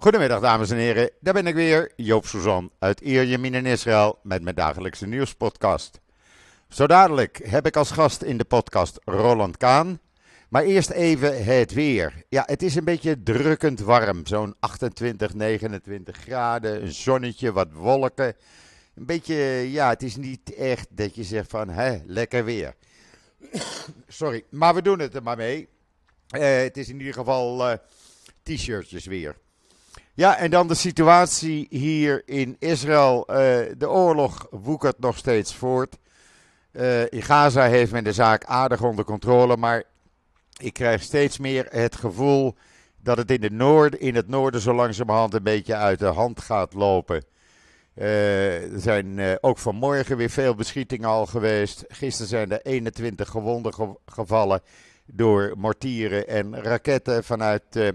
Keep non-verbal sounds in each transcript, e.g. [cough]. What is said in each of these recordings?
Goedemiddag dames en heren, daar ben ik weer, Joop Suzan uit Ierjemien in Israël met mijn dagelijkse nieuwspodcast. Zo dadelijk heb ik als gast in de podcast Roland Kaan. Maar eerst even het weer. Ja, het is een beetje drukkend warm, zo'n 28, 29 graden, een zonnetje, wat wolken. Een beetje, ja, het is niet echt dat je zegt van, hè, lekker weer. [coughs] Sorry, maar we doen het er maar mee. Uh, het is in ieder geval uh, t-shirtjes weer. Ja, en dan de situatie hier in Israël. Uh, de oorlog woekert nog steeds voort. in Gaza heeft men de zaak aardig onder controle, maar ik krijg steeds meer het gevoel dat het in, de noord, in het noorden zo langzamerhand een beetje uit de hand gaat lopen. Uh, er zijn ook vanmorgen weer veel beschietingen al geweest. Gisteren zijn er 21 gewonden ge gevallen door mortieren en raketten vanuit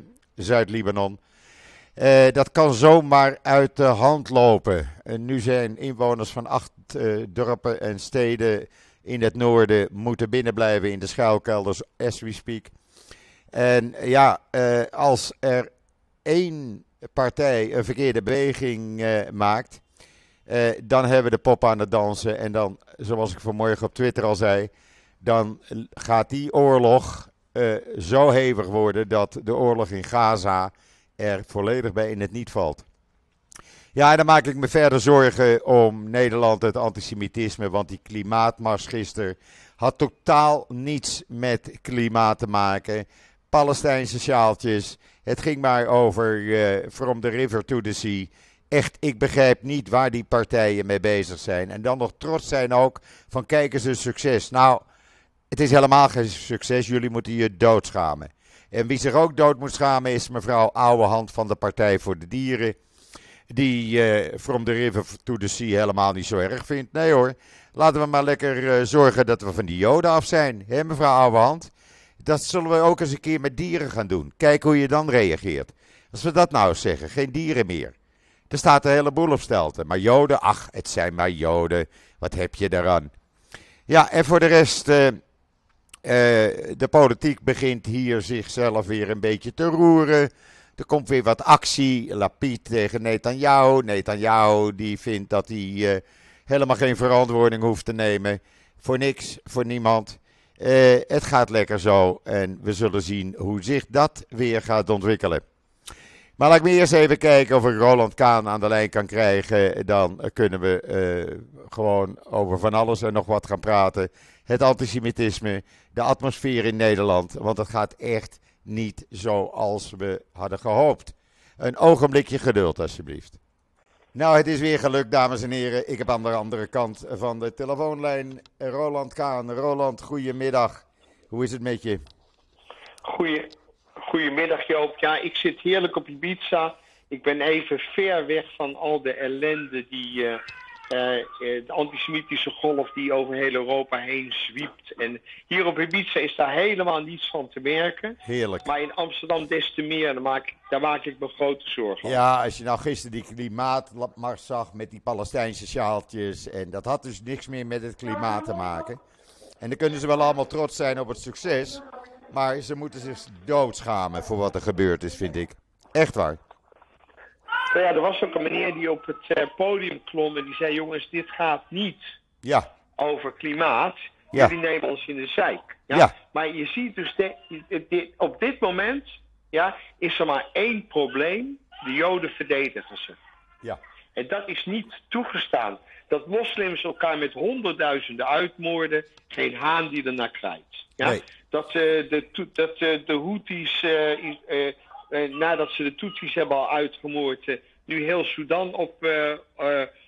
Zuid-Libanon. dat kan zomaar uit de hand lopen. nu zijn inwoners van acht dorpen en steden in het noorden moeten binnenblijven in de schuilkelders as we speak. En ja, als er één partij een verkeerde beweging maakt dan hebben we de pop aan het dansen. En dan, zoals ik vanmorgen op Twitter al zei, dan gaat die oorlog zo hevig worden dat de oorlog in Gaza er volledig bij in het niet valt. Ja, dan maak ik me verder zorgen om Nederland, het antisemitisme. Want die klimaatmars gisteren had totaal niets met klimaat te maken. Palestijnse sjaaltjes. Het ging maar over uh, from the river to the sea echt, ik begrijp niet waar die partijen mee bezig zijn. En dan nog trots zijn ook van kijk eens een succes. Nou, het is helemaal geen succes. Jullie moeten je doodschamen. En wie zich ook dood moet schamen is mevrouw Ouwehand van de Partij voor de Dieren. Die uh, From the River to the Sea helemaal niet zo erg vindt. Nee hoor, laten we maar lekker uh, zorgen dat we van die joden af zijn. Hé mevrouw Ouwehand? Dat zullen we ook eens een keer met dieren gaan doen. Kijk hoe je dan reageert. Als we dat nou zeggen, geen dieren meer. Er staat een heleboel op stelten. Maar Joden, ach, het zijn maar Joden. Wat heb je daaraan? Ja, en voor de rest, uh, uh, de politiek begint hier zichzelf weer een beetje te roeren. Er komt weer wat actie. Lapid tegen Netanyahu. Netanyahu die vindt dat hij uh, helemaal geen verantwoording hoeft te nemen. Voor niks, voor niemand. het gaat lekker zo en we zullen zien hoe zich dat weer gaat ontwikkelen. Maar laat ik me eerst even kijken of ik Roland Kaan aan de lijn kan krijgen. Dan kunnen we uh, gewoon over van alles en nog wat gaan praten. Het antisemitisme, de atmosfeer in Nederland. Want het gaat echt niet zoals we hadden gehoopt. Een ogenblikje geduld, alsjeblieft. Nou, het is weer gelukt, dames en heren. Ik heb aan de andere kant van de telefoonlijn Roland Kaan. Roland, goedemiddag. Hoe is het met je? Goeie, Goedemiddag Joop. Ja, ik zit heerlijk op Ibiza. Ik ben even ver weg van al de ellende die... Uh, uh, de antisemitische golf die over heel Europa heen zwiept. En hier op Ibiza is daar helemaal niets van te merken. Heerlijk. Maar in Amsterdam des te meer. Daar maak, daar maak ik me grote zorgen om. Ja, als je nou gisteren die klimaatmars zag met die Palestijnse sjaaltjes. En dat had dus niks meer met het klimaat te maken. En dan kunnen ze wel allemaal trots zijn op het succes. Maar ze moeten zich doodschamen voor wat er gebeurd is, vind ik. Echt waar. Nou ja, er was ook een meneer die op het uh, podium klom en die zei: Jongens, dit gaat niet ja. over klimaat. Ja. Jullie nemen ons in de zeik. Ja? ja. Maar je ziet dus, de, op dit moment ja, is er maar één probleem: de Joden verdedigen ze. Ja. En dat is niet toegestaan. Dat moslims elkaar met honderdduizenden uitmoorden, geen haan die er naar krijgt. Ja? Nee. Dat, uh, de, dat uh, de Houthis, uh, nadat ze de Tutsis hebben al uitgemoord, nu heel Sudan op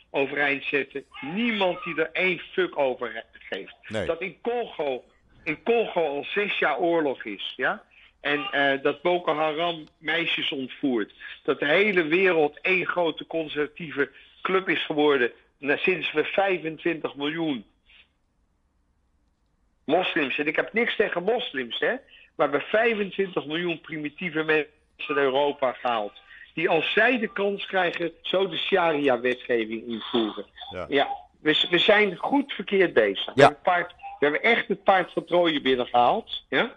overeind zetten. Niemand die er één fuck over geeft. Nee. Dat in Congo, in Congo al zes jaar oorlog is. Ja? En dat Boko Haram meisjes ontvoert. Dat de hele wereld één grote conservatieve club is geworden. Nou, sinds we 25 miljoen moslims, en ik heb niks tegen moslims, hè, maar we 25 miljoen primitieve mensen in Europa gehaald. Die als zij de kans krijgen, zo de Sharia-wetgeving invoeren. Ja, ja we, we, zijn goed verkeerd bezig. Ja. We, paard, we, hebben echt het paard van Troje binnengehaald. Ja?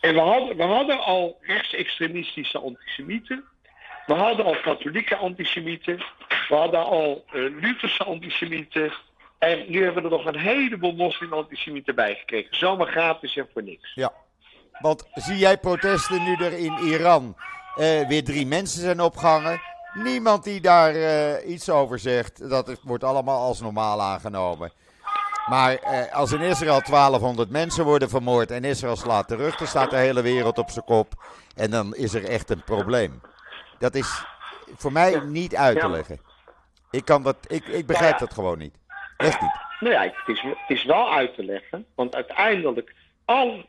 En we hadden, we hadden al rechtsextremistische antisemieten. We hadden al katholieke antisemieten. We hadden al uh, Lutherse antisemieten. En nu hebben we er nog een heleboel moslim-antisemieten bij gekregen. Zomaar gratis en voor niks. Ja. Want zie jij protesten nu er in Iran uh, weer drie mensen zijn opgehangen? Niemand die daar uh, iets over zegt. Dat wordt allemaal als normaal aangenomen. Maar uh, als in Israël 1200 mensen worden vermoord en Israël slaat terug, dan staat de hele wereld op zijn kop. En dan is er echt een probleem. Dat is voor mij niet uit te leggen. Ik, kan dat, ik, ik begrijp dat gewoon niet. Echt niet. Nou ja, het is, het is wel uit te leggen. Want uiteindelijk, alle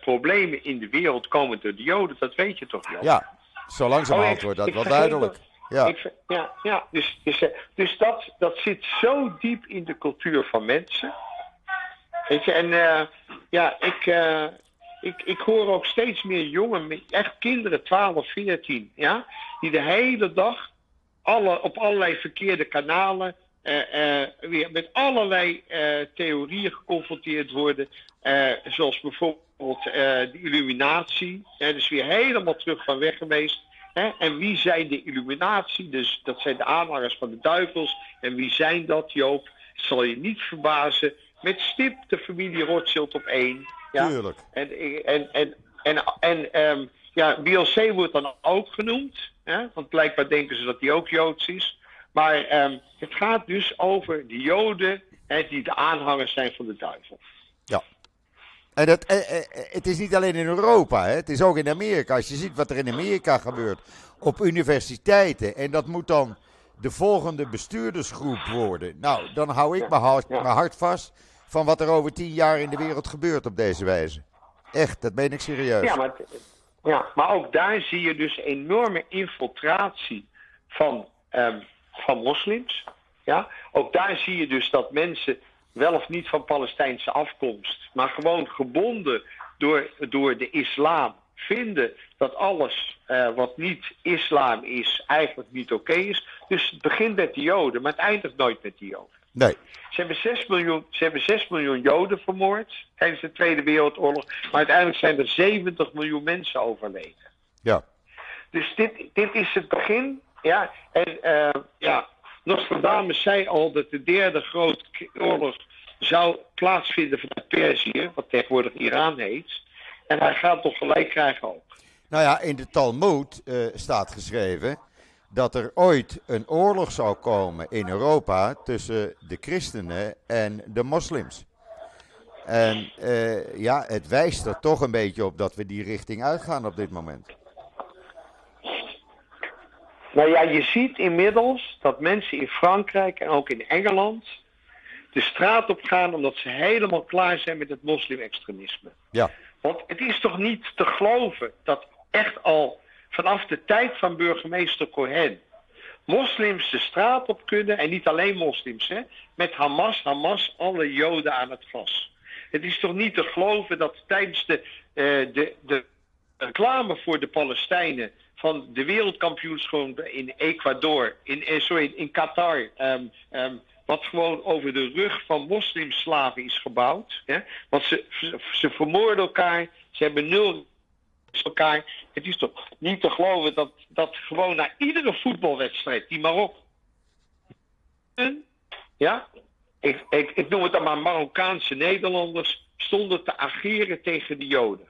problemen in de wereld komen door de Joden. Dat weet je toch, Jan? Ja, zo langzamerhand oh, wordt dat wel duidelijk. Ja, ik, ja, ja dus, dus, dus dat, dat zit zo diep in de cultuur van mensen. Weet je, en uh, ja, ik, uh, ik, ik hoor ook steeds meer jongen, echt kinderen, 12, 14, ja, die de hele dag alle, op allerlei verkeerde kanalen weer met allerlei theorieën geconfronteerd worden. zoals bijvoorbeeld de illuminatie. dus weer helemaal terug van weg geweest. Hè? En wie zijn de illuminatie? Dus dat zijn de aanhangers van de duivels. En wie zijn dat, Joop? Zal je niet verbazen. Met stip de familie Rothschild op één. Ja? Tuurlijk. En, en, en, en, en um, ja, Beyoncé wordt dan ook genoemd. Hè? Want blijkbaar denken ze dat die ook Joods is. Maar um, het gaat dus over de Joden die de aanhangers zijn van de duivel. Ja. En dat, eh, eh, het is niet alleen in Europa, hè? het is ook in Amerika. Als je ziet wat er in Amerika gebeurt op universiteiten. En dat moet dan de volgende bestuurdersgroep worden. Nou, dan hou ik mijn hart, mijn hart vast van wat er over tien jaar in de wereld gebeurt op deze wijze. Echt, dat meen ik serieus. Ja, maar, ja, maar ook daar zie je dus enorme infiltratie van, um, van moslims. Ja? Ook daar zie je dus dat mensen wel of niet van Palestijnse afkomst, maar gewoon gebonden door, door de islam, vinden dat alles uh, wat niet islam is, eigenlijk niet oké okay is. Dus het begint met de Joden, maar het eindigt nooit met de Joden. Nee. Ze hebben, 6 miljoen, ze hebben 6 miljoen Joden vermoord tijdens de Tweede Wereldoorlog, maar uiteindelijk zijn er 70 miljoen mensen overleden. Ja. Dus dit, dit is het begin. Ja, en uh, ja, Nostradamus zei al dat de derde grote oorlog zou plaatsvinden vanuit Perzië, wat tegenwoordig Iran heet. En hij gaat toch gelijk krijgen ook. Nou ja, in de Talmud uh, staat geschreven dat er ooit een oorlog zou komen in Europa tussen de christenen en de moslims. En uh, ja, het wijst er toch een beetje op dat we die richting uitgaan op dit moment. Nou ja, je ziet inmiddels dat mensen in Frankrijk en ook in Engeland de straat op gaan omdat ze helemaal klaar zijn met het moslimextremisme. Ja. Want het is toch niet te geloven dat echt al vanaf de tijd van burgemeester Cohen moslims de straat op kunnen, en niet alleen moslims, hè, met Hamas, Hamas, alle Joden aan het gas. Het is toch niet te geloven dat tijdens de, uh, de, de reclame voor de Palestijnen van de wereldkampioenschap in Ecuador, in, eh, sorry, in Qatar, um, um, wat gewoon over de rug van moslimslaven is gebouwd. Hè? Want ze, ze, ze vermoorden elkaar, ze hebben nul elkaar. Het is toch niet te geloven dat, dat gewoon na iedere voetbalwedstrijd die Marokko. Ja, ik, ik, ik noem het dan maar Marokkaanse Nederlanders stonden te ageren tegen de Joden.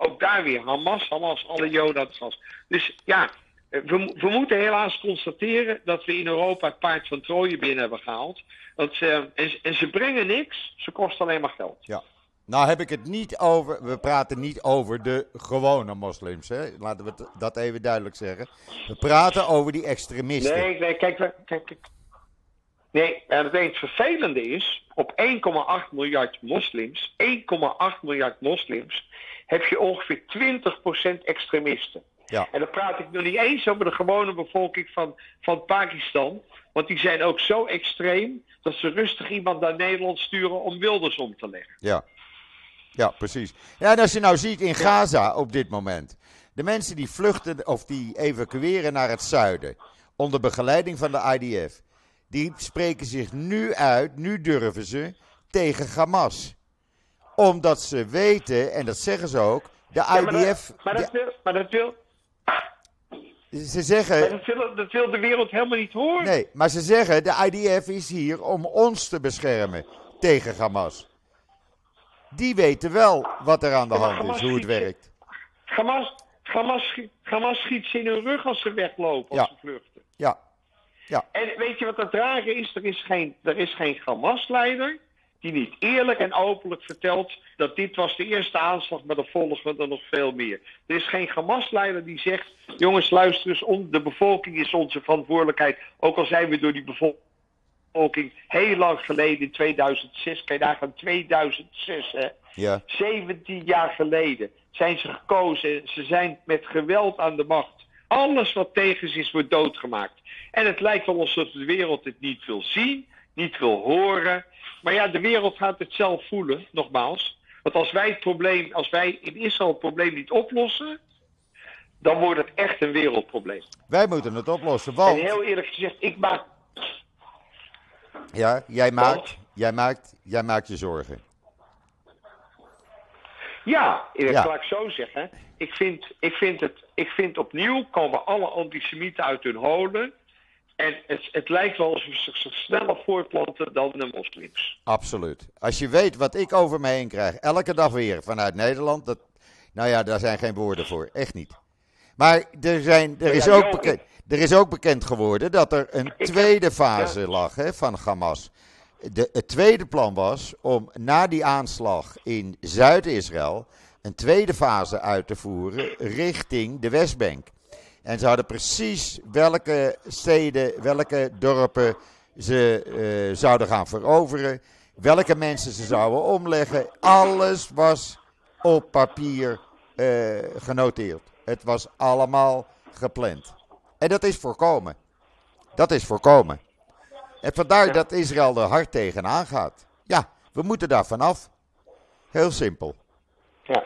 Ook daar weer Hamas, Hamas, alle Joden gas. Dus ja, we, we, moeten helaas constateren dat we in Europa het paard van Troje binnen hebben gehaald. Want, uh, en, en, ze brengen niks, ze kosten alleen maar geld. Ja. Nou heb ik het niet over, we praten niet over de gewone moslims, hè? laten we dat even duidelijk zeggen. We praten over die extremisten. Nee, nee, kijk, kijk, kijk. Nee, en het enige vervelende is, op 1,8 miljard moslims, 1,8 miljard moslims, heb je ongeveer 20% extremisten. Ja. En dan praat ik nog niet eens over de gewone bevolking van, van Pakistan. Want die zijn ook zo extreem dat ze rustig iemand naar Nederland sturen om Wilders om te leggen. Ja, ja precies. Ja, en als je nou ziet in Gaza op dit moment. De mensen die vluchten of die evacueren naar het zuiden. Onder begeleiding van de IDF. Die spreken zich nu uit, nu durven ze, tegen Hamas. Omdat ze weten, en dat zeggen ze ook, de IDF... maar, dat, maar, dat wil, maar dat wil, Ze zeggen. Dat wil, dat wil de wereld helemaal niet horen. Nee, maar ze zeggen de IDF is hier om ons te beschermen tegen Hamas. Die weten wel wat er aan de Ja, hand is, hoe het werkt. Hamas, Hamas, schiet- Hamas schiet ze in hun rug als ze weglopen, als Ja. ze vluchten. Ja, En weet je wat het rare is? Er is geen, er is geen Hamas-leider die niet eerlijk en openlijk vertelt dat dit was de eerste aanslag, maar er volgen er nog veel meer. Er is geen Hamas-leider die zegt, jongens luister eens, de bevolking is onze verantwoordelijkheid, ook al zijn we door die bevolking heel lang geleden in 2006, kan je nagaan 2006 hè, ja, 17 jaar geleden zijn ze gekozen. Ze zijn met geweld aan de macht. Alles wat tegen ze is, wordt doodgemaakt. En het lijkt wel alsof de wereld het niet wil zien, niet wil horen. Maar ja, de wereld gaat het zelf voelen, nogmaals. Want als wij het probleem, als wij in Israël het probleem niet oplossen, dan wordt het echt een wereldprobleem. wij moeten het oplossen. En Want, heel eerlijk gezegd, ik maak ja, jij maakt, Want? jij maakt, jij maakt je zorgen. Ja, dat Ja. ik zo zeggen. Ik vind, ik, vind het, ik vind opnieuw komen alle antisemieten uit hun holen. En het, het lijkt wel alsof ze zich sneller voortplanten dan de moslims. Absoluut. Als je weet wat ik over me heen krijg, elke dag weer vanuit Nederland, dat, nou ja, daar zijn geen woorden voor, echt niet. Maar er, zijn, er, is, ook bekend, er is ook bekend geworden dat er een tweede fase lag hè, van Hamas. De, het tweede plan was om na die aanslag in Zuid-Israël een tweede fase uit te voeren richting de Westbank. En ze hadden precies welke steden, welke dorpen ze eh, zouden gaan veroveren. Welke mensen ze zouden omleggen. Alles was op papier eh, genoteerd. Het was allemaal gepland. En dat is voorkomen. Dat is voorkomen. En vandaar dat Israël er hard tegenaan gaat. Ja, we moeten daar vanaf. Heel simpel. Ja,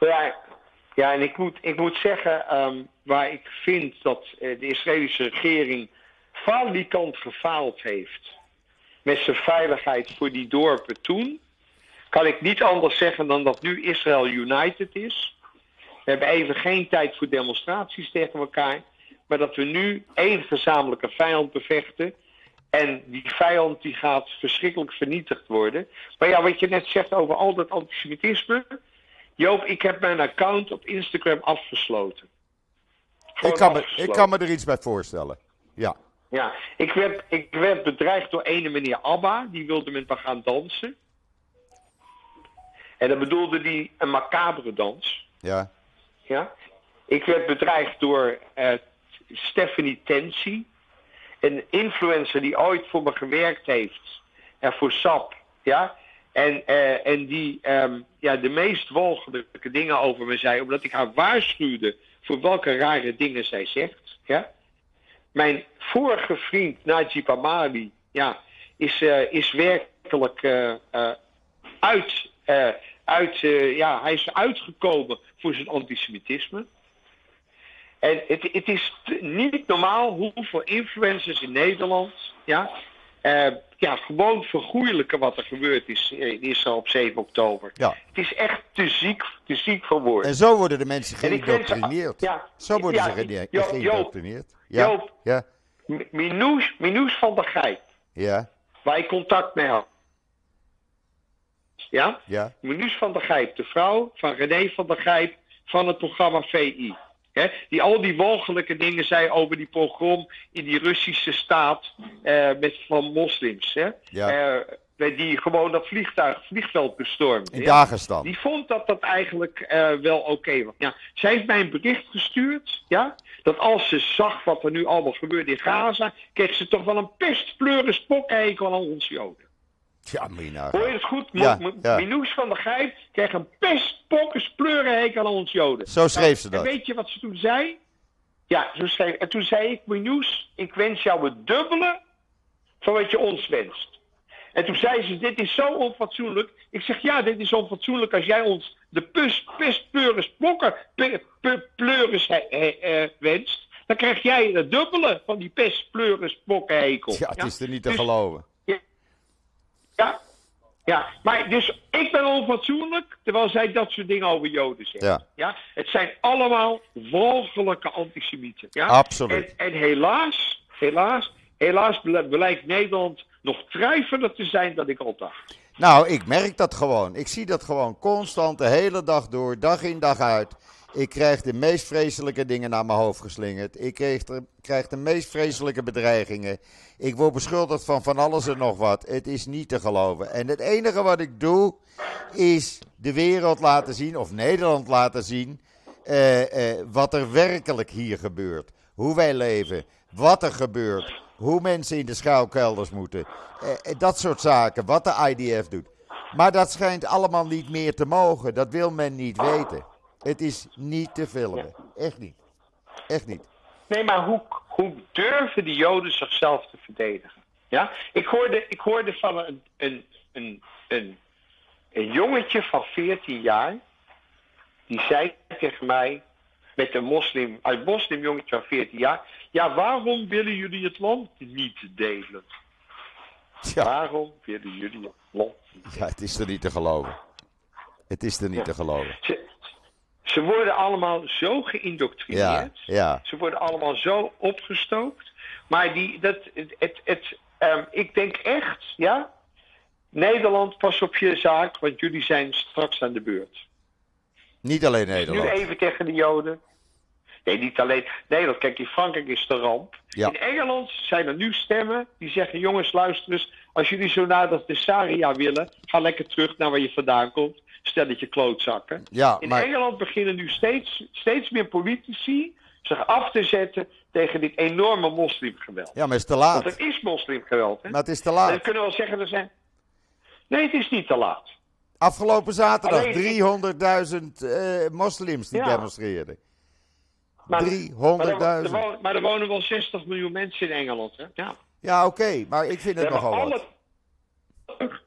ja, ja en ik moet, ik moet zeggen, ehm, waar ik vind dat eh, de Israëlische regering falikant gefaald heeft met zijn veiligheid voor die dorpen toen, kan ik niet anders zeggen dan dat nu Israël United is. We hebben even geen tijd voor demonstraties tegen elkaar, maar dat we nu één gezamenlijke vijand bevechten. En die vijand die gaat verschrikkelijk vernietigd worden. Maar ja, wat je net zegt over al dat antisemitisme. Joop, ik heb mijn account op Instagram afgesloten. Ik kan, me, ik kan me er iets bij voorstellen. Ja. Ja, ik werd, ik werd bedreigd door ene meneer Abba. Die wilde met me gaan dansen. En dan bedoelde hij een macabere dans. Ja. Ja? Ik werd bedreigd door eh, Stephanie Tensi. Een influencer die ooit voor me gewerkt heeft. En voor SAP. Ja? En, eh, en die ehm, ja, de meest walgelijke dingen over me zei. Omdat ik haar waarschuwde voor welke rare dingen zij zegt. Ja? Mijn vorige vriend Najib Amali ja, is, eh, is werkelijk eh, eh, uit, uit ja, hij is uitgekomen voor zijn antisemitisme. En het, het is niet normaal hoeveel influencers in Nederland ja, eh, ja, gewoon vergoeilijken wat er gebeurd is in Israël op 7 oktober. Ja. Het is echt te ziek, te ziek voor woorden. En zo worden de mensen geïndoctrineerd. ja, zo worden ja, ze Joop, geïndoctrineerd. Ja. Joop. Ja. M- Minous, Minous van der Gijp, Ja. waar ik contact mee had. Ja? Ja. Minous van der Gijp, de vrouw van René van der Gijp van het programma VI. Hè, die al die walgelijke dingen zei over die pogrom in die Russische staat eh, met, van moslims. Hè? Ja. Eh, die gewoon dat vliegtuig, vliegveld bestormde. In. Dagestan. Die vond dat dat eigenlijk eh, wel oké was. Ja, zij heeft mij een bericht gestuurd, ja, dat als ze zag wat er nu allemaal gebeurde in Gaza, kreeg ze toch wel een pestpleuren spokhekel aan ons Joden. Ja, Hoor je het goed? Ja, Mo- van der Gijp kreeg een pestpleurenhekel aan ons Joden. Zo schreef ze En dat. weet je wat ze toen zei? Ja, zo schreef, en toen zei ik, Minous, ik wens jou het dubbele van wat je ons wenst. En toen zei ze, dit is zo onfatsoenlijk. Ik zeg, ja, dit is onfatsoenlijk als jij ons de pus, pestpleuris pokken, pe- pe- pleuris he- he- eh, wenst. Dan krijg jij het dubbele van die pokkenhekel. Ja, het is er niet te Dus- geloven. Ja. Ja, maar dus ik ben onfatsoenlijk, terwijl zij dat soort dingen over Joden zeggen. Ja. Ja. Het zijn allemaal walgelijke antisemieten. Ja? Absoluut. En, en helaas, helaas, helaas blijkt Nederland nog drijvender te zijn dan ik al dacht. Nou, ik merk dat gewoon. Ik zie dat gewoon constant de hele dag door, dag in dag uit. Ik krijg de meest vreselijke dingen naar mijn hoofd geslingerd. Ik krijg de, krijg de meest vreselijke bedreigingen. Ik word beschuldigd van van alles en nog wat. Het is niet te geloven. En het enige wat ik doe, is de wereld laten zien, of Nederland laten zien, eh, eh, wat er werkelijk hier gebeurt. Hoe wij leven, wat er gebeurt, hoe mensen in de schuilkelders moeten. Eh, dat soort zaken, wat de IDF doet. Maar dat schijnt allemaal niet meer te mogen. Dat wil men niet weten. Het is niet te filmen. Echt niet. Echt niet. Nee, maar hoe, hoe durven die Joden zichzelf te verdedigen? Ja? Ik, hoorde, ik hoorde van een, een, een, een, een jongetje van 14 jaar. Die zei tegen mij, met een moslim, een moslimjongetje van 14 jaar. Ja, waarom willen jullie het land niet delen? Ja, Waarom willen jullie het land niet ja, het is er niet te geloven. Het is er niet te geloven. Ze, ze worden allemaal zo geïndoctrineerd. Ja, ja. Ze worden allemaal zo opgestookt. Maar die, dat, het, het, het, ehm, ik denk echt, ja. Nederland, pas op je zaak, want jullie zijn straks aan de beurt. Niet alleen Nu Nederland. even tegen de Joden. Nee, niet alleen Nederland. Kijk, in Frankrijk is de ramp. Ja. In Engeland zijn er nu stemmen die zeggen: jongens, luister eens. Als jullie zo nadat de Saria willen, ga lekker terug naar waar je vandaan komt. Stel dat je klootzakken. Ja, In maar Engeland beginnen nu steeds, steeds meer politici zich af te zetten tegen dit enorme moslimgeweld. ja, maar het is te Want laat. het is moslimgeweld. Hè? Maar het is te En dan laat. kunnen we wel zeggen, er zijn... Nee, het is niet te laat. Afgelopen zaterdag Alleen- 300.000 eh, moslims die Ja. demonstreerden. Maar, 300.000. Maar wonen, maar er wonen wel 60 miljoen mensen in Engeland. Hè? Ja. Ja, oké, maar ik vind het nogal alle... wat.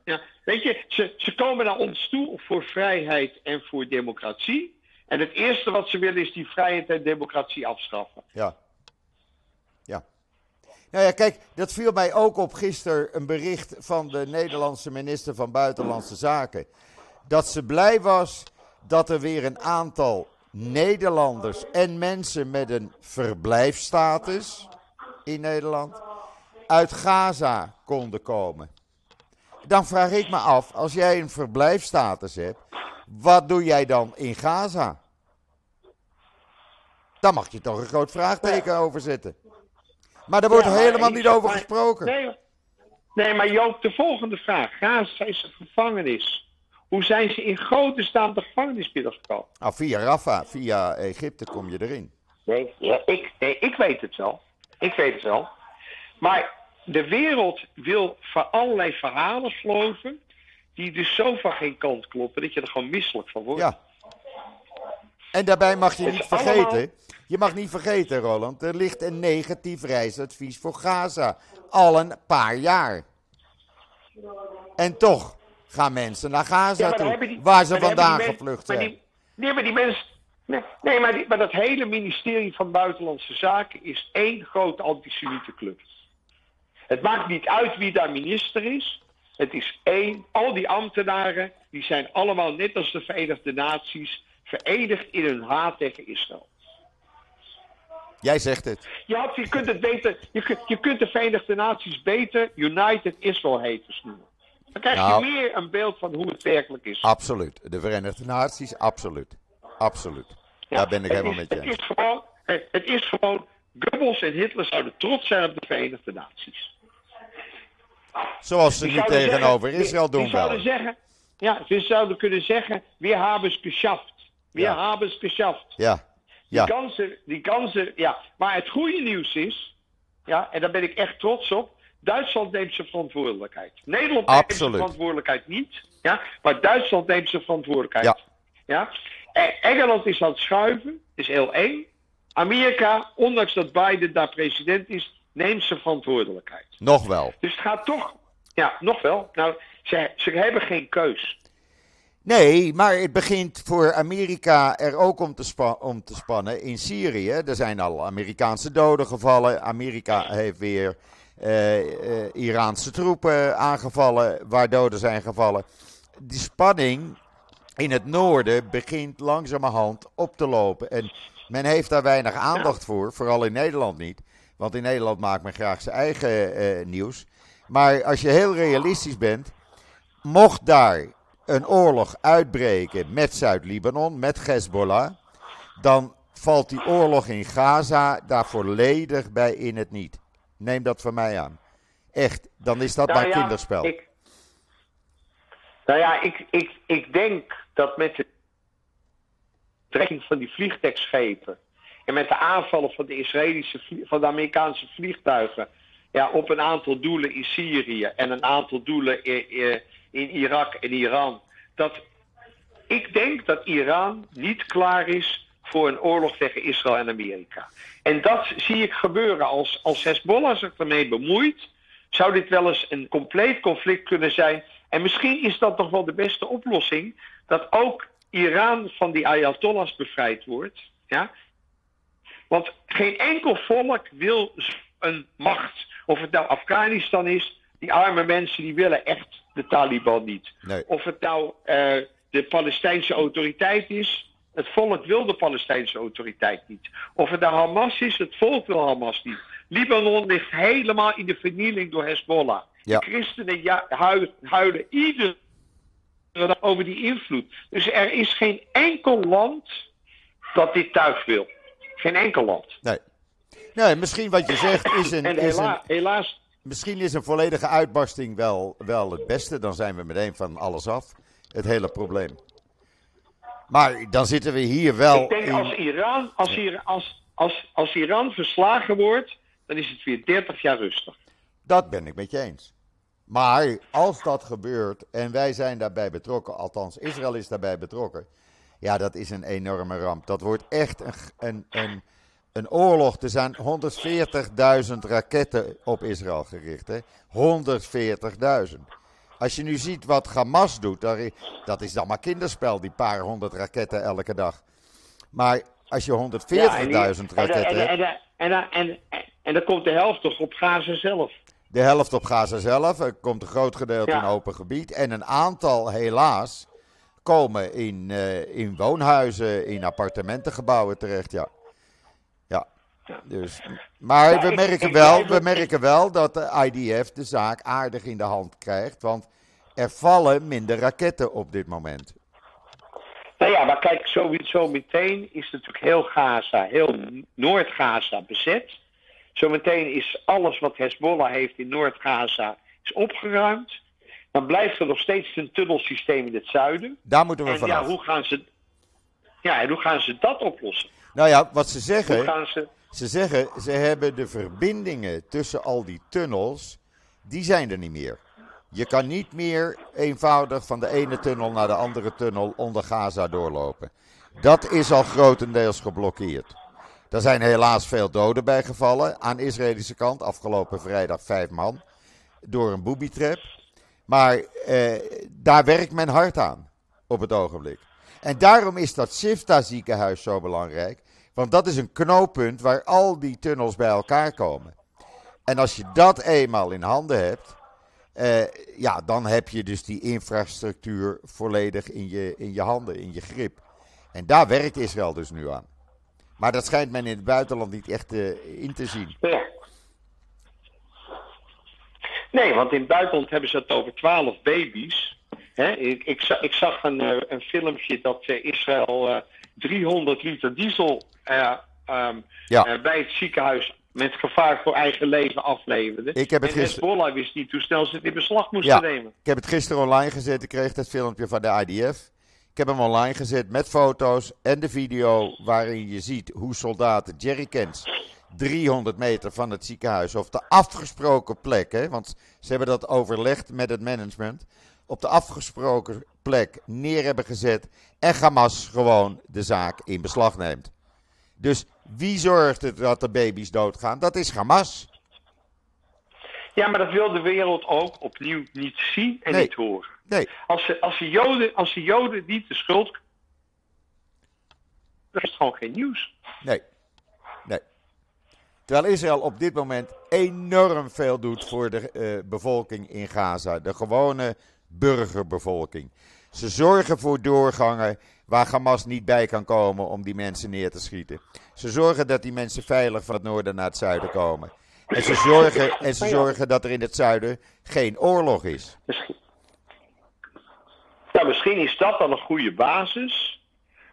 Ja, weet je, ze, ze komen naar ons toe voor vrijheid en voor democratie. En het eerste wat ze willen is die vrijheid en democratie afschaffen. Ja. Ja. Nou ja, kijk, dat viel mij ook op gisteren een bericht van de Nederlandse minister van Buitenlandse Zaken. Dat ze blij was dat er weer een aantal Nederlanders en mensen met een verblijfsstatus in Nederland uit Gaza konden komen. Dan vraag ik me af, als jij een verblijfsstatus hebt, wat doe jij dan in Gaza? Daar mag je toch een groot vraagteken over zetten. Maar daar wordt Ja, maar helemaal niet over maar- gesproken. Nee, nee, maar Joop, de volgende vraag. Gaza is een gevangenis. Hoe zijn ze in grote staan de gevangenis binnengekomen? Nou, via Rafa, via Egypte kom je erin. Nee, ja, ik, nee, ik weet het wel. Ik weet het wel. Maar de wereld wil van allerlei verhalen geloven... die dus zo van geen kant kloppen... dat je er gewoon misselijk van wordt. Ja. En daarbij mag je niet allemaal- vergeten, je mag niet vergeten Roland, er ligt een negatief reisadvies voor Gaza. Al een paar jaar. En toch gaan mensen naar Gaza Ja, toe, die- waar ze vandaan gevlucht zijn. Die, nee, maar die mensen... Nee, nee maar, die- maar dat hele ministerie van Buitenlandse Zaken is één grote antisemiete club. Het maakt niet uit wie daar minister is. Het is één. Al die ambtenaren, die zijn allemaal net als de Verenigde Naties... verenigd in hun haat tegen Israël. Jij zegt het. Je, had, je kunt het beter... Je kunt, je kunt de Verenigde Naties beter United Israel Haters noemen. Dan krijg Nou. je meer een beeld van hoe het werkelijk is. Absoluut. De Verenigde Naties, absoluut. Absoluut. Ja, Daar ben ik helemaal is, met je het is gewoon, het, het is gewoon, Goebbels en Hitler zouden trots zijn op de Verenigde Naties. Zoals ze Die nu tegenover zeggen- Israël die, doen die zouden wel. zeggen, ja, ze zouden kunnen zeggen, we hebben het geschaft. We Ja. hebben het geschaft. Ja, Die ja, ganzen, die ganzen, ja. Maar het goede nieuws is, ja, en daar ben ik echt trots op, Duitsland neemt zijn verantwoordelijkheid. Nederland neemt zijn verantwoordelijkheid niet, ja, maar Duitsland neemt zijn verantwoordelijkheid. Ja. Ja? En Engeland is aan het schuiven, is heel één. Amerika, ondanks dat Biden daar president is, neemt zijn verantwoordelijkheid. nog wel. Dus het gaat toch, ja, nog wel. Nou, ze, ze hebben geen keus. Nee, maar het begint voor Amerika er ook om te, om te spannen in Syrië. Er zijn al Amerikaanse doden gevallen. Amerika heeft weer eh, Iraanse troepen aangevallen, waar doden zijn gevallen. Die spanning in het noorden begint langzamerhand op te lopen. En men heeft daar weinig aandacht voor, vooral in Nederland niet. Want in Nederland maakt men graag zijn eigen eh, nieuws. Maar als je heel realistisch bent, mocht daar een oorlog uitbreken met Zuid-Libanon, met Hezbollah, dan valt die oorlog in Gaza daar volledig bij in het niet. Neem dat van mij aan. Echt, dan is dat Nou maar ja, kinderspel. Ik, nou ja, ik, ik, ik denk dat met de trekking van die vliegtuigschepen en met de aanvallen van de Israëlische, van de Amerikaanse vliegtuigen ja, op een aantal doelen in Syrië en een aantal doelen in, in, in Irak en Iran, dat ik denk dat Iran niet klaar is voor een oorlog tegen Israël en Amerika. En dat zie ik gebeuren als, als Hezbollah zich ermee bemoeit. Zou dit wel eens een compleet conflict kunnen zijn? En misschien is dat nog wel de beste oplossing. Dat ook Iran van die Ayatollahs bevrijd wordt. Ja? Want geen enkel volk wil een macht. Of het nou Afghanistan is. Die arme mensen die willen echt de Taliban niet. Nee. Of het nou eh, de Palestijnse autoriteit is. Het volk wil de Palestijnse autoriteit niet. Of het nou Hamas is, het volk wil Hamas niet. Libanon ligt helemaal in de vernieling door Hezbollah. Ja. De christenen ja, huilen, huilen over die invloed. Dus er is geen enkel land dat dit tuig wil. Geen enkel land. Nee. nee, misschien wat je zegt is een, En is een, hela- helaas, Misschien is een volledige uitbarsting wel, wel het beste. Dan zijn we meteen van alles af. Het hele probleem. Maar dan zitten we hier wel ik denk in... als Iran, als, Iran- als, als, als Iran verslagen wordt, dan is het weer 30 jaar rustig. Dat ben ik met je eens. Maar als dat gebeurt en wij zijn daarbij betrokken, althans Israël is daarbij betrokken, ja, dat is een enorme ramp. Dat wordt echt een, een, een, een oorlog. Er zijn 140.000 raketten op Israël gericht. Hè? 140.000. Als je nu ziet wat Hamas doet, dat is dan maar kinderspel, die paar honderd raketten elke dag. Maar als je 140.000 Ja, en die- raketten en, hebt. en, dan komt de helft toch op Gaza zelf. De helft op Gaza zelf. Er komt een groot gedeelte Ja. in open gebied. En een aantal, helaas, komen in, eh, in woonhuizen, in appartementengebouwen terecht. Ja. Ja. Dus, maar Ja, we, merken ik wel, we merken wel dat de IDF de zaak aardig in de hand krijgt. Want er vallen minder raketten op dit moment. Nou ja, maar kijk, zo meteen is natuurlijk heel Gaza, heel Noord-Gaza bezet. Zometeen is alles wat Hezbollah heeft in Noord-Gaza is opgeruimd. Dan blijft er nog steeds een tunnelsysteem in het zuiden. Daar moeten we En ja, hoe gaan ze, ja, en hoe gaan ze dat oplossen? Nou ja, wat ze Hoe zeggen. gaan ze... Ze zeggen, ze hebben de verbindingen tussen al die tunnels, die zijn er niet meer. Je kan niet meer eenvoudig van de ene tunnel naar de andere tunnel onder Gaza doorlopen. Dat is al grotendeels geblokkeerd. Er zijn helaas veel doden bijgevallen aan de Israëlische kant. Afgelopen vrijdag vijf man door een booby-trap. Maar eh, daar werkt men hard aan op het ogenblik. En daarom is dat Sifta ziekenhuis zo belangrijk. Want dat is een knooppunt waar al die tunnels bij elkaar komen. En als je dat eenmaal in handen hebt, eh, ja, dan heb je dus die infrastructuur volledig in je, in je handen, in je grip. En daar werkt Israël dus nu aan. Maar dat schijnt men in het buitenland niet echt eh, in te zien. Nee, want in het buitenland hebben ze het over twaalf baby's. Hè, ik, ik, ik zag een, eh, een filmpje dat eh, Israël eh, 300 liter diesel eh, ehm, Ja. eh, bij het ziekenhuis met gevaar voor eigen leven afleverde. Ik heb het en gister- Hezbollah wist niet hoe snel ze het in beslag moesten Ja, nemen. ik heb het gisteren online gezet. Ik kreeg dat filmpje van de IDF. Ik heb hem online gezet met foto's en de video waarin je ziet hoe soldaten jerrycans 300 meter van het ziekenhuis op de afgesproken plek, hè, want ze hebben dat overlegd met het management, op de afgesproken plek neer hebben gezet en Hamas gewoon de zaak in beslag neemt. Dus wie zorgt er dat de baby's doodgaan? Dat is Hamas. Ja, maar dat wil de wereld ook opnieuw niet zien en Nee. niet horen. Nee, Als ze, als, de Joden, als de Joden niet de schuld. Dan is het gewoon geen nieuws. nee. Terwijl Israël op dit moment enorm veel doet voor de uh, bevolking in Gaza. De gewone burgerbevolking. Ze zorgen voor doorgangen waar Hamas niet bij kan komen om die mensen neer te schieten. Ze zorgen dat die mensen veilig van het noorden naar het zuiden komen. En ze zorgen, en ze zorgen dat er in het zuiden geen oorlog is. Misschien, misschien is dat dan een goede basis.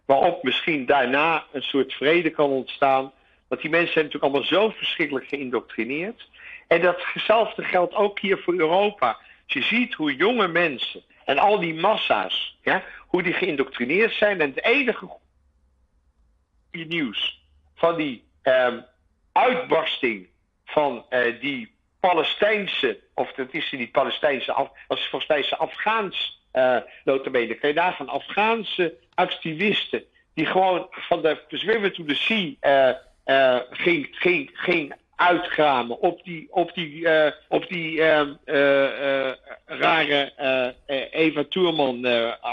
Waarop misschien daarna een soort vrede kan ontstaan. Want die mensen zijn natuurlijk allemaal zo verschrikkelijk geïndoctrineerd. En datzelfde geldt ook hier voor Europa. Je ziet hoe jonge mensen en al die massa's, ja, hoe die geïndoctrineerd zijn. En het enige goede nieuws van die um, uitbarsting van uh, die Palestijnse, of dat is niet Palestijnse, is volgens mij Afghaans, uh, notabene, kan je daar van Afghaanse activisten, die gewoon van de Swimmer to the Sea uh, uh, ging, ging, ging uitgramen op die, op die, uh, op die uh, uh, rare Eva Tuurman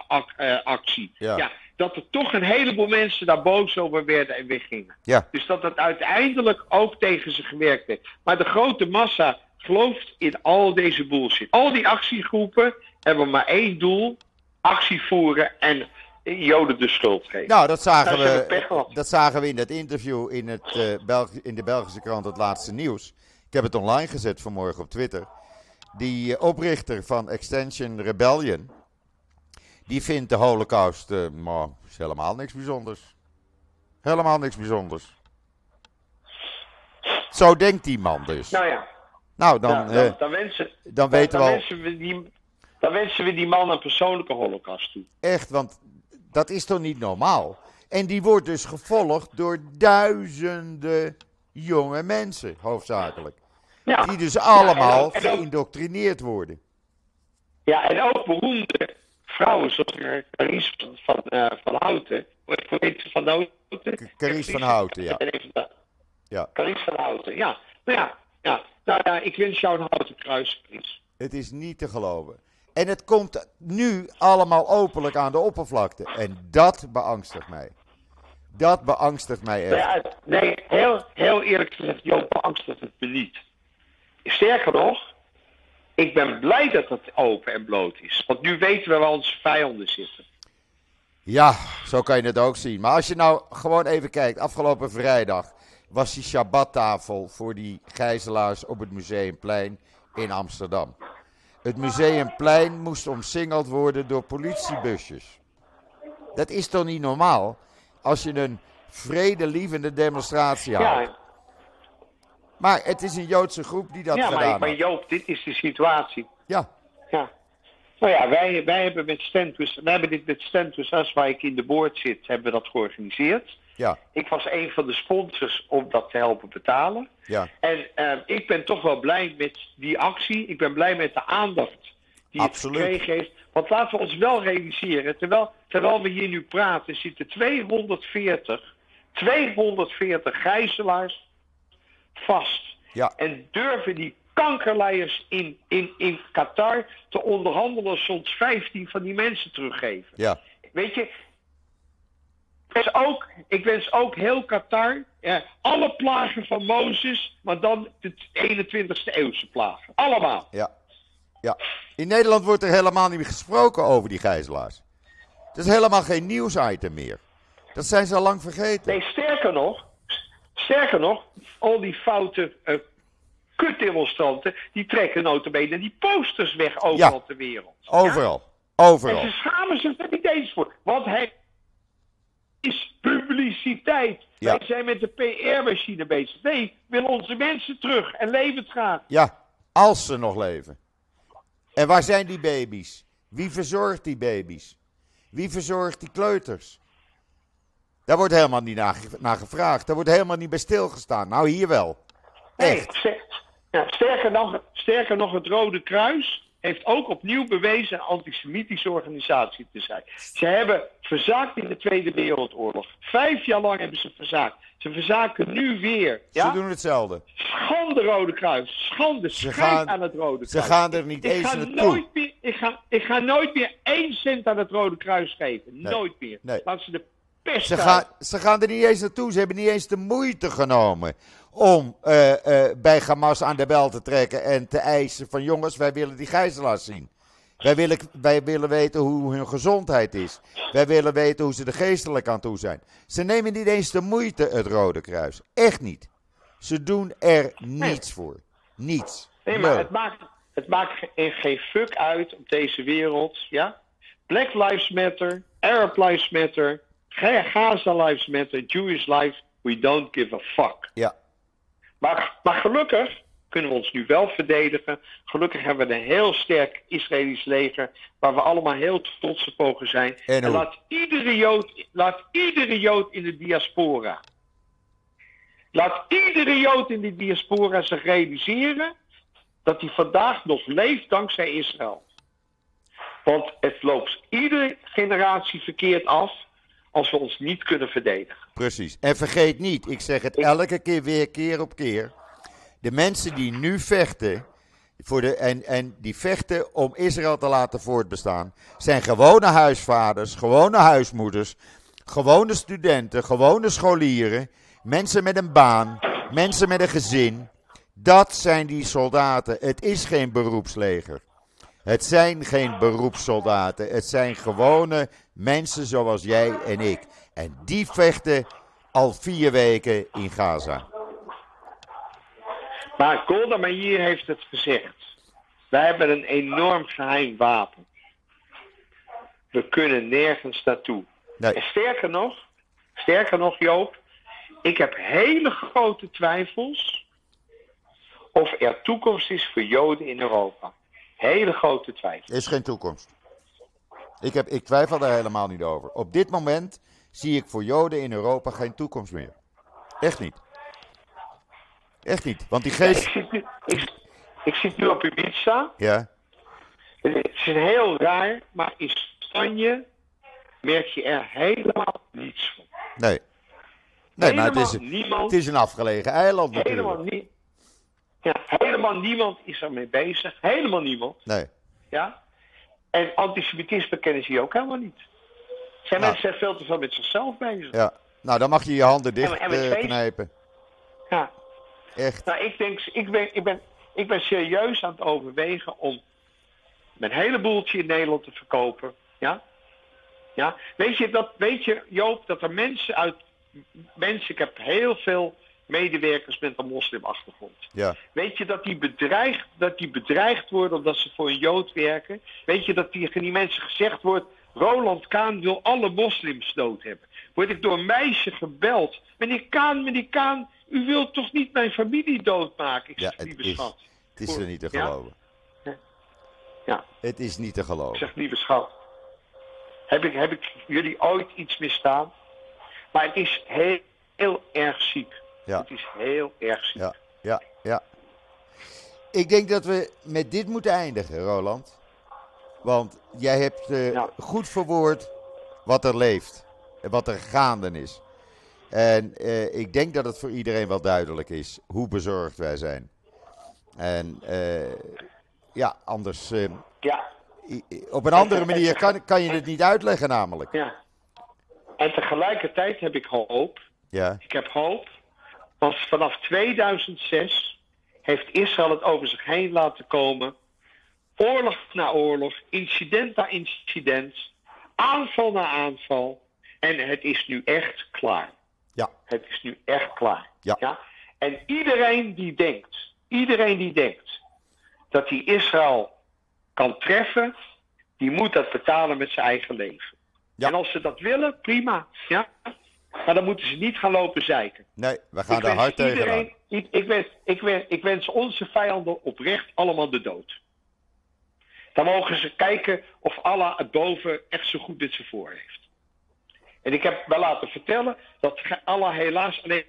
ac actie. Ja. ja. dat er toch een heleboel mensen daar boos over werden en weggingen. Ja. Dus dat het uiteindelijk ook tegen ze gewerkt heeft. Maar de grote massa gelooft in al deze bullshit. Al die actiegroepen hebben maar één doel: actie voeren en Joden de schuld geven. Nou, dat zagen, we, dat zagen we in dat interview in, het, uh, Belg in de Belgische krant Het Laatste Nieuws. Ik heb het online gezet vanmorgen op Twitter. Die uh, oprichter van Extension Rebellion, die vindt de holocaust uh, maar, is helemaal niks bijzonders. Helemaal niks bijzonders. Zo denkt die man dus. Nou ja. Nou, dan, ja, dan, dan, wensen, dan weten dan, we al... Wensen we die, dan wensen we die man een persoonlijke holocaust toe. Echt, want dat is toch niet normaal? En die wordt dus gevolgd door duizenden jonge mensen, hoofdzakelijk. Ja. Die dus allemaal ja, geïndoctrineerd worden. Ja, en ook beroemde vrouwen zoals Carice van, uh, van Houten. Hoe heet ze van Houten? Carice van Houten, ja. ja. Carice van Houten, ja. Nou ja, ja. Nou ja, ik wens jou een houten kruis. Het is niet te geloven. En het komt nu allemaal openlijk aan de oppervlakte. En dat beangstigt mij. Dat beangstigt mij echt. Ja, nee, heel, heel eerlijk gezegd, Joop, beangstigt het me niet. Sterker nog, ik ben blij dat het open en bloot is. Want nu weten we waar onze vijanden zitten. Ja, zo kan je het ook zien. Maar als je nou gewoon even kijkt, afgelopen vrijdag was die Shabbattafel voor die gijzelaars op het Museumplein in Amsterdam. Het museumplein moest omsingeld worden door politiebusjes. Dat is toch niet normaal? Als je een vredelievende demonstratie houdt. Ja. Maar het is een Joodse groep die dat ja, gedaan maar, heeft. maar Joop, dit is de situatie. Ja. Ja. Nou ja, wij, wij hebben met Stentus, wij hebben dit met Stentus, als waar ik in de boord zit, hebben we dat georganiseerd. Ja. Ik was een van de sponsors om dat te helpen betalen. Ja. En uh, ik ben toch wel blij met die actie. Ik ben blij met de aandacht die Absoluut. het gekregen heeft. Want laten we ons wel realiseren, terwijl, terwijl we hier nu praten, zitten 240, 240 gijzelaars vast. Ja. En durven die kankerleiers in, in, in Qatar te onderhandelen soms 15 van die mensen teruggeven. Ja. Weet je, wens ook, ik wens ook heel Qatar ja, alle plagen van Mozes, maar dan de 21ste eeuwse plagen. Allemaal. Ja. ja. In Nederland wordt er helemaal niet meer gesproken over die gijzelaars. Het is helemaal geen nieuwsitem meer. Dat zijn ze al lang vergeten. Nee, sterker nog, sterker nog, al die foute uh, kutdemonstranten, die trekken notabene die posters weg overal Ja. ter wereld. Overal. En Overal. ze schamen zich er niet eens voor. Want hij is publiciteit. Ja. Wij zijn met de PR-machine bezig. Nee, wil onze mensen terug en levend gaan. Ja, als ze nog leven. En waar zijn die baby's? Wie verzorgt die baby's? Wie verzorgt die kleuters? Daar wordt helemaal niet naar, naar gevraagd. Daar wordt helemaal niet bij stilgestaan. Nou, hier wel. Nee, Echt. ja, sterker, nog, sterker nog, het Rode Kruis heeft ook opnieuw bewezen een antisemitische organisatie te zijn. Ze hebben verzaakt in de Tweede Wereldoorlog. Vijf jaar lang hebben ze verzaakt. Ze verzaken nu weer. Ze doen hetzelfde. Schande Rode Kruis. Schande. Ze gaan- aan het Rode Ze Kruis. gaan er niet ik eens ga, naartoe. nooit meer, ik, ga, ik ga nooit meer één cent aan het Rode Kruis geven. Nooit meer. Nee. Laat ze de pest Ze gaan, ze gaan er niet eens naartoe. Ze hebben niet eens de moeite genomen om eh, eh, bij Hamas aan de bel te trekken en te eisen van jongens, wij willen die gijzelaars zien. Wij willen, wij willen weten hoe hun gezondheid is. Wij willen weten hoe ze er geestelijk aan toe zijn. Ze nemen niet eens de moeite, het Rode Kruis. Echt niet. Ze doen er niets voor. Niets. Nee, maar het maakt, het maakt ge- geen fuck uit op deze wereld. Ja? Black Lives Matter, Arab Lives Matter, Ga- Gaza Lives Matter, Jewish Lives. We don't give a fuck. Ja, Maar, maar gelukkig kunnen we ons nu wel verdedigen. Gelukkig hebben we een heel sterk Israëlisch leger. Waar we allemaal heel trots op mogen zijn. En laat iedere, Jood, laat iedere Jood in de diaspora. Laat iedere Jood in de diaspora zich realiseren. dat hij vandaag nog leeft dankzij Israël. Want het loopt iedere generatie verkeerd af. Als we ons niet kunnen verdedigen. precies. En vergeet niet, ik zeg het elke keer weer, keer op keer. De mensen die nu vechten. Voor de, en, en die vechten om Israël te laten voortbestaan. zijn gewone huisvaders, gewone huismoeders. gewone studenten, gewone scholieren. mensen met een baan, mensen met een gezin. Dat zijn die soldaten. Het is geen beroepsleger. Het zijn geen beroepssoldaten. Het zijn gewone mensen zoals jij en ik. En die vechten al vier weken in Gaza. Maar Golda Meir heeft het gezegd. Wij hebben een enorm geheim wapen. We kunnen nergens naartoe. Nee, En sterker nog, sterker nog Joop, ik heb hele grote twijfels of er toekomst is voor Joden in Europa. Hele grote twijfels. er is geen toekomst. Ik, heb, ik twijfel daar helemaal niet over. Op dit moment zie ik voor Joden in Europa geen toekomst meer. Echt niet. Echt niet. Want die Ik geest. zit nu, ik, ik zit nu op Ibiza. Ja, Het is heel raar, maar in Spanje merk je er helemaal niets van. nee. Nee, maar het is, niemand. het is een afgelegen eiland Helemaal, natuurlijk. Ja, helemaal niemand is ermee bezig. Helemaal niemand. Nee. Ja? En antisemitisme kennen ze hier ook helemaal niet. Zijn Nou. mensen zijn veel te veel met zichzelf bezig. Ja. Nou, dan mag je je handen dicht En- eh, knijpen. Ja. Echt. Nou, ik denk, ik ben, ik, ben, ik ben serieus aan het overwegen om mijn hele boeltje in Nederland te verkopen. Ja? Ja? Weet je, dat, weet je, Joop, dat er mensen uit. Mensen, ik heb heel veel medewerkers met een moslimachtergrond. Ja. Weet je dat die, bedreigd, dat die bedreigd worden omdat ze voor een Jood werken? Weet je dat tegen die mensen gezegd wordt: Roland Kaan wil alle moslims dood hebben? Word ik door een meisje gebeld: Meneer Kaan, meneer Kaan, u wilt toch niet mijn familie doodmaken? Ik Ja, zeg: het Lieve is- schat. Het is er niet te Ja? geloven. Ja, Het is niet te ik geloven. zeg: Lieve schat. Heb ik, heb ik jullie ooit iets misdaan? Maar het is heel, heel erg ziek. Ja. Het is heel erg ziek. Ja, ja, ja. Ik denk dat we met dit moeten eindigen, Roland. Want jij hebt eh, Ja. goed verwoord wat er leeft. En wat er gaande is. En eh, ik denk dat het voor iedereen wel duidelijk is hoe bezorgd wij zijn. En eh, ja, anders. Ja, op een andere manier kan, kan je het niet uitleggen, namelijk. ja. En tegelijkertijd heb ik hoop. Ja, Ik heb hoop. Want vanaf 2006 heeft Israël het over zich heen laten komen. Oorlog na oorlog, incident na incident, aanval na aanval. En het is nu echt klaar. ja, Het is nu echt klaar. Ja. En iedereen die denkt, iedereen die denkt dat hij Israël kan treffen, die moet dat betalen met zijn eigen leven. Ja. En als ze dat willen, prima. Ja? Maar dan moeten ze niet gaan lopen zeiken. nee, we gaan Ik daar wens hard tegenaan. iedereen, ik, ik, wens, ik, wens, ik wens onze vijanden oprecht allemaal de dood. Dan mogen ze kijken of Allah het boven echt zo goed met ze voor heeft. En ik heb wel laten vertellen dat Allah helaas alleen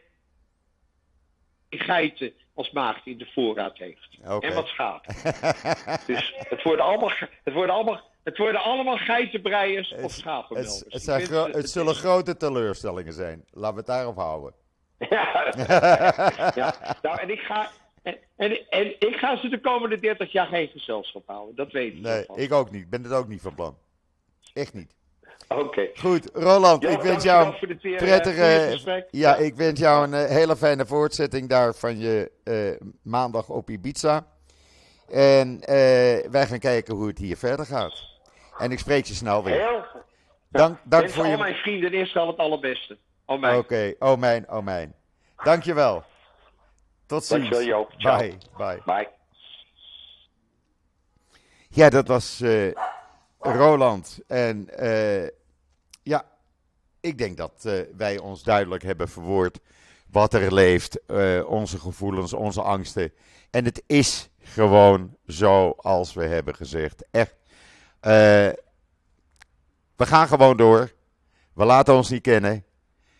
geiten als maagd in de voorraad heeft. En wat schapen. [laughs] dus het worden allemaal, het worden allemaal, het worden allemaal geitenbreiers of Het, schapenmelkers. het, Ik zijn gro- het- het zullen grote teleurstellingen zijn. Laten we het daarop houden. [laughs] Ja, ja. Nou, en ik ga. En, en, en ik ga ze de komende 30 jaar geen gezelschap houden. Dat weet ik. Nee, ik ook niet. Ik ben het ook niet van plan. Echt niet. Oké. Goed, Roland, ik wens jou een eh, prettige. gesprek. ja, ik wens jou een eh, hele fijne voortzetting daar van je eh, maandag op Ibiza. En eh, wij gaan kijken hoe het hier verder gaat. En ik spreek je snel weer. Heel. Dank, dank Wens voor al je. mijn vrienden in Israël het allerbeste. Al mijn. Oké, oh mijn, oh mijn. Dankjewel. Tot ziens. Dankjewel, Joop. Bye, bye. Bye. Ja, dat was eh, Roland. En eh, ja, ik denk dat eh, wij ons duidelijk hebben verwoord wat er leeft, onze gevoelens, onze angsten. En het is gewoon zo als we hebben gezegd. Echt. Eh, we gaan gewoon door. We laten ons niet kennen.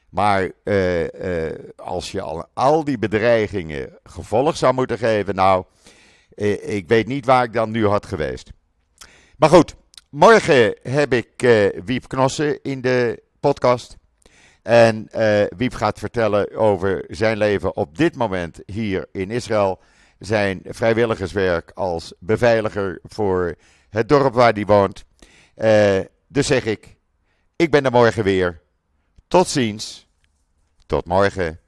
Maar eh, eh, als je al, al die bedreigingen gevolg zou moeten geven, nou, ik weet niet waar ik dan nu had geweest. Maar goed, morgen heb ik Wiep Knossen in de podcast. En Wiep gaat vertellen over zijn leven op dit moment hier in Israël. Zijn vrijwilligerswerk als beveiliger voor het dorp waar hij woont. Eh, dus zeg ik, ik ben er morgen weer. Tot ziens. Tot morgen.